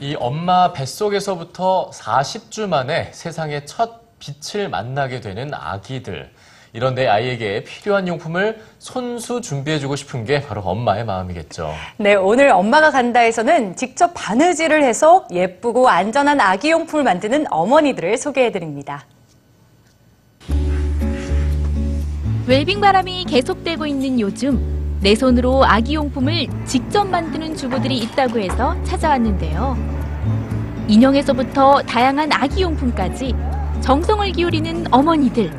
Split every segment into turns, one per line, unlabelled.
이 엄마 뱃속에서부터 40주 만에 세상의 첫 빛을 만나게 되는 아기들. 이런 내 아이에게 필요한 용품을 손수 준비해주고 싶은 게 바로 엄마의 마음이겠죠.
네, 오늘 엄마가 간다에서는 직접 바느질을 해서 예쁘고 안전한 아기 용품을 만드는 어머니들을 소개해드립니다.
웰빙 바람이 계속되고 있는 요즘 내 손으로 아기 용품을 직접 만드는 주부들이 있다고 해서 찾아왔는데요. 인형에서부터 다양한 아기 용품까지 정성을 기울이는 어머니들.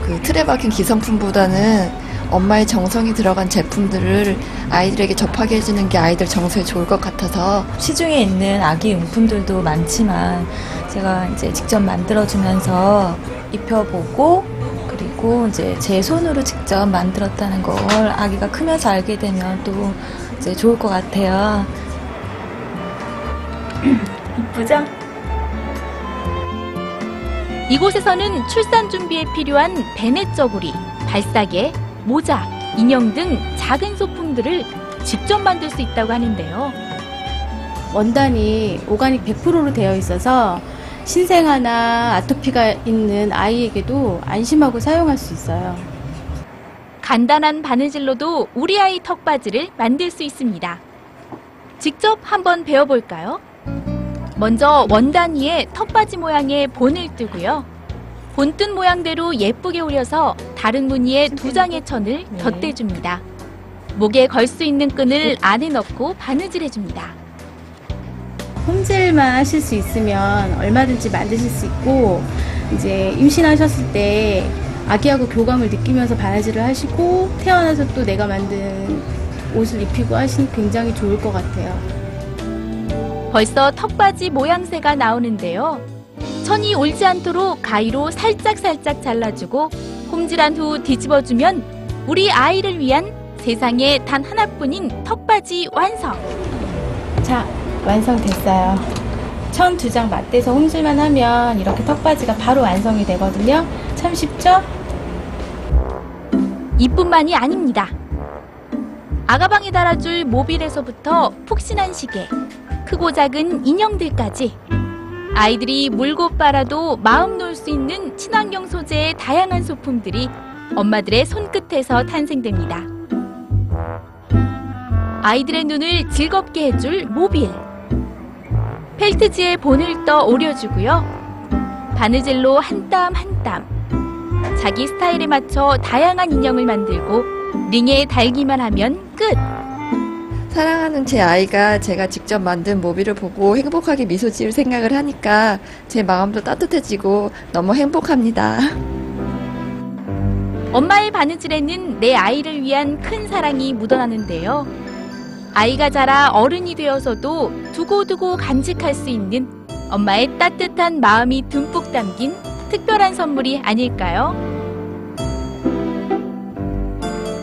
그 틀에 박힌 기성품보다는 엄마의 정성이 들어간 제품들을 아이들에게 접하게 해주는 게 아이들 정서에 좋을 것 같아서
시중에 있는 아기 용품들도 많지만 제가 이제 직접 만들어주면서 입혀보고 그리고 이제 제 손으로 직접 만들었다는 걸 아기가 크면서 알게 되면 또 이제 좋을 것 같아요. 이쁘죠?
이곳에서는 출산 준비에 필요한 베넷 저고리, 발사계, 모자, 인형 등 작은 소품들을 직접 만들 수 있다고 하는데요.
원단이 오가닉 100%로 되어 있어서 신생아나 아토피가 있는 아이에게도 안심하고 사용할 수 있어요.
간단한 바느질로도 우리 아이 턱바지를 만들 수 있습니다. 직접 한번 배워볼까요? 먼저 원단 위에 턱바지 모양의 본을 뜨고요. 본뜬 모양대로 예쁘게 오려서 다른 무늬의 두 장의 천을 덧대줍니다. 목에 걸 수 있는 끈을 안에 넣고 바느질해줍니다.
홈질만 하실 수 있으면 얼마든지 만드실 수 있고 이제 임신하셨을 때 아기하고 교감을 느끼면서 바느질을 하시고 태어나서 또 내가 만든 옷을 입히고 하시니 굉장히 좋을 것 같아요.
벌써 턱바지 모양새가 나오는데요. 천이 올지 않도록 가위로 살짝살짝 잘라주고 홈질한 후 뒤집어주면 우리 아이를 위한 세상에 단 하나뿐인 턱바지 완성!
자, 완성됐어요. 천 두 장 맞대서 홈질만 하면 이렇게 턱바지가 바로 완성이 되거든요. 참 쉽죠?
이뿐만이 아닙니다. 아가방에 달아줄 모빌에서부터 푹신한 시계, 크고 작은 인형들까지 아이들이 물고 빨아도 마음 놓을 수 있는 친환경 소재의 다양한 소품들이 엄마들의 손끝에서 탄생됩니다. 아이들의 눈을 즐겁게 해줄 모빌. 펠트지에 본을 떠 오려주고요. 바느질로 한 땀 한 땀. 자기 스타일에 맞춰 다양한 인형을 만들고 링에 달기만 하면 끝!
사랑하는 제 아이가 제가 직접 만든 모비를 보고 행복하게 미소 지을 생각을 하니까 제 마음도 따뜻해지고 너무 행복합니다.
엄마의 바느질에는 내 아이를 위한 큰 사랑이 묻어나는데요. 아이가 자라 어른이 되어서도 두고두고 간직할 수 있는 엄마의 따뜻한 마음이 듬뿍 담긴 특별한 선물이 아닐까요?